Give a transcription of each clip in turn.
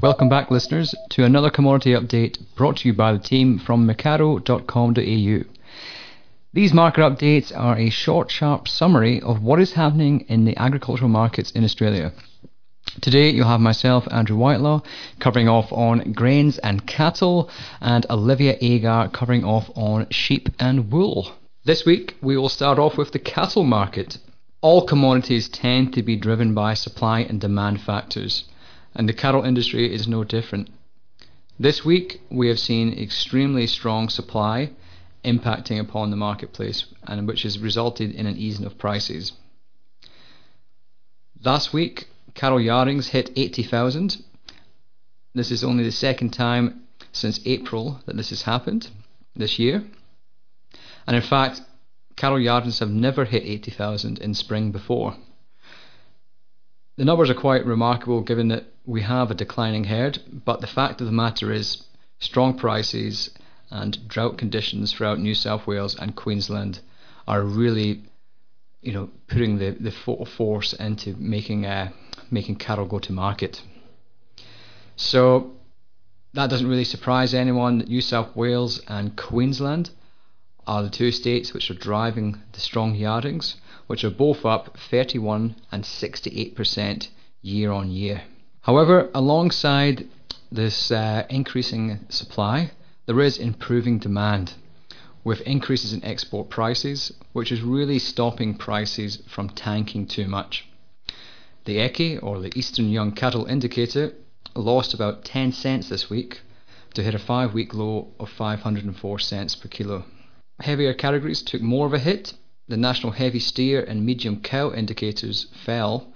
Welcome back, listeners, to another commodity update brought to you by the team from mecardo.com.au. These market updates are a short, sharp summary of what is happening in the agricultural markets in Australia. Today you'll have myself, Andrew Whitelaw, covering off on grains and cattle, and Olivia Agar covering off on sheep and wool. This week we will start off with the cattle market. All commodities tend to be driven by supply and demand factors and the cattle industry is no different. This week, we have seen extremely strong supply impacting upon the marketplace, and which has resulted in an easing of prices. Last week, cattle yardings hit 80,000. This is only the second time since April that this has happened this year. And in fact, cattle yardings have never hit 80,000 in spring before. The numbers are quite remarkable given that we have a declining herd, but the fact of the matter is strong prices and drought conditions throughout New South Wales and Queensland are really you know putting the, the force into making uh, making cattle go to market. So that doesn't really surprise anyone that New South Wales and Queensland are the two states which are driving the strong yardings which are both up 31 and 68% year on year. However, alongside this uh, increasing supply, there is improving demand with increases in export prices, which is really stopping prices from tanking too much. The EYCI, or the Eastern Young Cattle Indicator, lost about 10 cents this week to hit a five week low of 504 cents per kilo. Heavier categories took more of a hit, the national heavy steer and medium cow indicators fell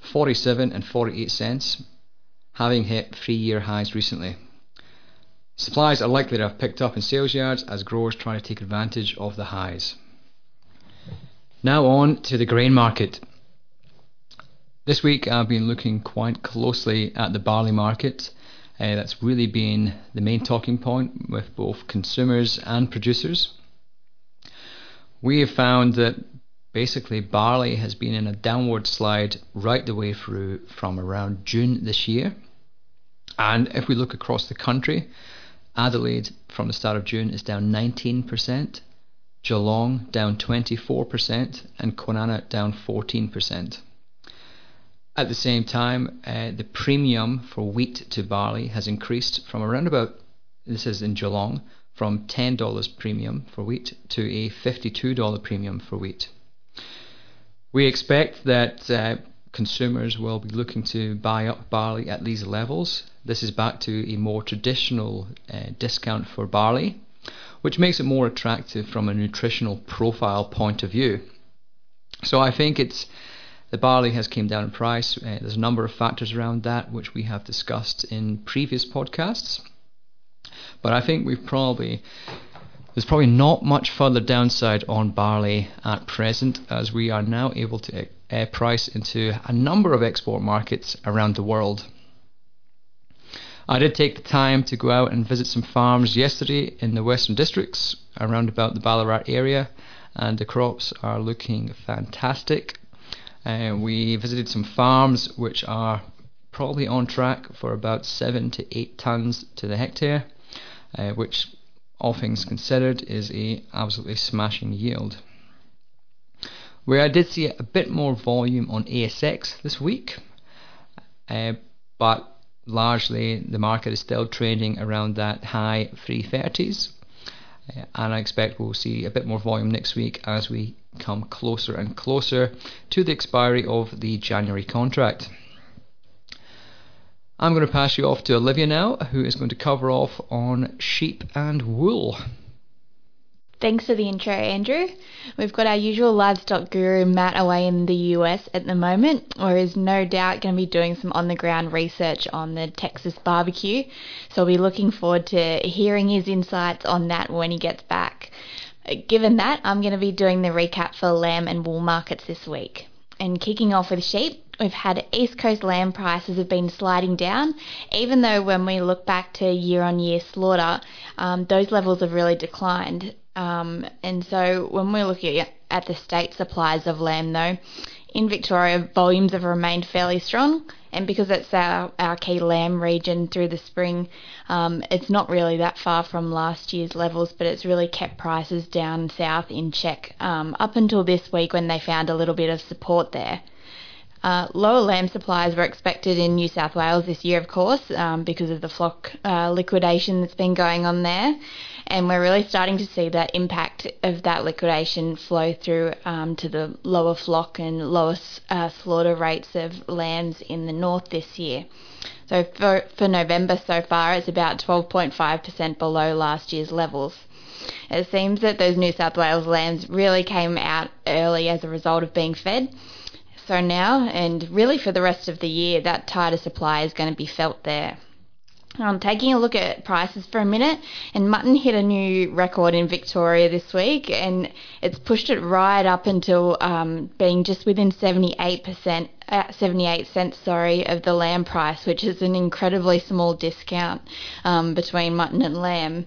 47 and 48 cents, having hit three year highs recently. Supplies are likely to have picked up in sales yards as growers try to take advantage of the highs. Now on to the grain market. This week I've been looking quite closely at the barley market. Uh, that's really been the main talking point with both consumers and producers we have found that basically barley has been in a downward slide right the way through from around June this year. And if we look across the country, Adelaide from the start of June is down 19%, Geelong down 24%, and Kwinana down 14%. At the same time, uh, the premium for wheat to barley has increased from around about, this is in Geelong, from $10 premium for wheat to a $52 premium for wheat. We expect that uh, consumers will be looking to buy up barley at these levels. This is back to a more traditional uh, discount for barley, which makes it more attractive from a nutritional profile point of view. So I think it's the barley has came down in price. Uh, there's a number of factors around that which we have discussed in previous podcasts. But I think we've probably there's probably not much further downside on barley at present as we are now able to price into a number of export markets around the world. I did take the time to go out and visit some farms yesterday in the Western Districts around about the Ballarat area, and the crops are looking fantastic. Uh, we visited some farms which are probably on track for about 7 to 8 tons to the hectare uh, which all things considered is a absolutely smashing yield. Where I did see a bit more volume on ASX this week, uh, but largely the market is still trading around that high 330s. Uh, and I expect we'll see a bit more volume next week as we come closer and closer to the expiry of the January contract. I'm going to pass you off to Olivia now, who is going to cover off on sheep and wool. Thanks for the intro, Andrew. We've got our usual livestock guru Matt away in the US at the moment, or is no doubt going to be doing some on the ground research on the Texas barbecue. So we'll be looking forward to hearing his insights on that when he gets back. Given that, I'm going to be doing the recap for lamb and wool markets this week. And kicking off with sheep, we've had East Coast lamb prices have been sliding down, even though when we look back to year on year slaughter, um, those levels have really declined. Um, and so when we're looking at the state supplies of lamb, though, in Victoria, volumes have remained fairly strong, and because it's our, our key lamb region through the spring, um, it's not really that far from last year's levels, but it's really kept prices down south in check um, up until this week when they found a little bit of support there. Uh, lower lamb supplies were expected in New South Wales this year, of course, um, because of the flock uh, liquidation that's been going on there. And we're really starting to see that impact of that liquidation flow through um, to the lower flock and lower uh, slaughter rates of lambs in the north this year. So for, for November so far, it's about 12.5% below last year's levels. It seems that those New South Wales lambs really came out early as a result of being fed so now, and really for the rest of the year, that tighter supply is going to be felt there. Um, taking a look at prices for a minute, and mutton hit a new record in Victoria this week, and it's pushed it right up until um, being just within 78%, uh, 78 cents, sorry, of the lamb price, which is an incredibly small discount um, between mutton and lamb.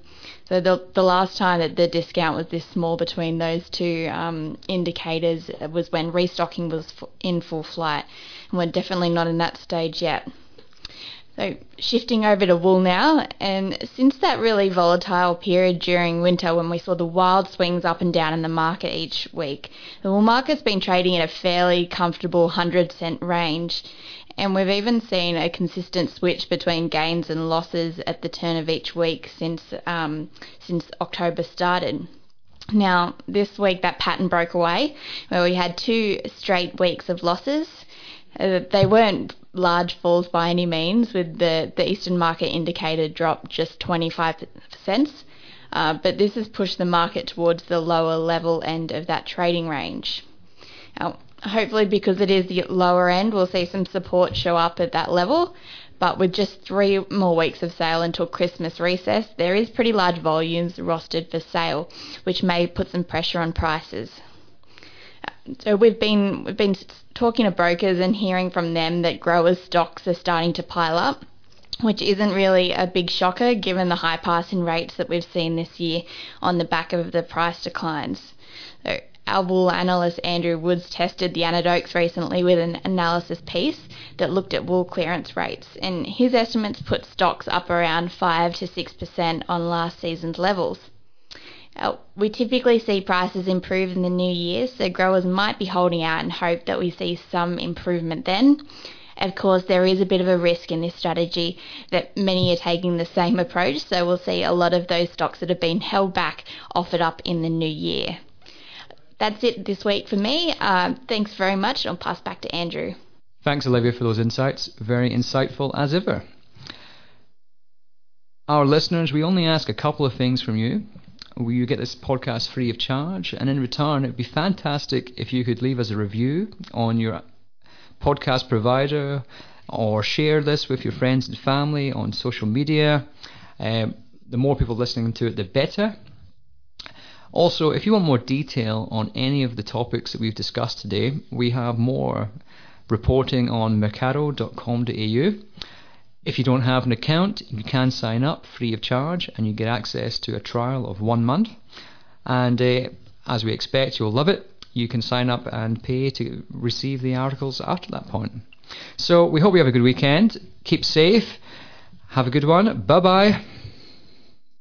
So the the last time that the discount was this small between those two um, indicators was when restocking was in full flight, and we're definitely not in that stage yet. So shifting over to wool now, and since that really volatile period during winter when we saw the wild swings up and down in the market each week, the wool market's been trading in a fairly comfortable 100 cent range, and we've even seen a consistent switch between gains and losses at the turn of each week since um, since October started. Now, this week that pattern broke away, where we had two straight weeks of losses. Uh, they weren't large falls by any means, with the, the Eastern market indicator drop just 25 cents. Uh, but this has pushed the market towards the lower level end of that trading range. Now, hopefully because it is the lower end, we'll see some support show up at that level. But with just three more weeks of sale until Christmas recess, there is pretty large volumes rostered for sale, which may put some pressure on prices. So we've been we've been talking to brokers and hearing from them that growers' stocks are starting to pile up, which isn't really a big shocker given the high passing rates that we've seen this year on the back of the price declines. So our wool analyst Andrew Woods tested the anecdotes recently with an analysis piece that looked at wool clearance rates, and his estimates put stocks up around 5 to 6% on last season's levels. Uh, we typically see prices improve in the new year, so growers might be holding out and hope that we see some improvement then. Of course, there is a bit of a risk in this strategy that many are taking the same approach, so we'll see a lot of those stocks that have been held back offered up in the new year that's it this week for me. Uh, thanks very much. And I'll pass back to Andrew. Thanks, Olivia, for those insights. Very insightful as ever. Our listeners, we only ask a couple of things from you. You get this podcast free of charge, and in return, it'd be fantastic if you could leave us a review on your podcast provider or share this with your friends and family on social media. Um, the more people listening to it, the better. Also, if you want more detail on any of the topics that we've discussed today, we have more reporting on mecardo.com.au. If you don't have an account, you can sign up free of charge and you get access to a trial of one month. And uh, as we expect, you'll love it. You can sign up and pay to receive the articles after that point. So we hope you have a good weekend. Keep safe. Have a good one. Bye bye.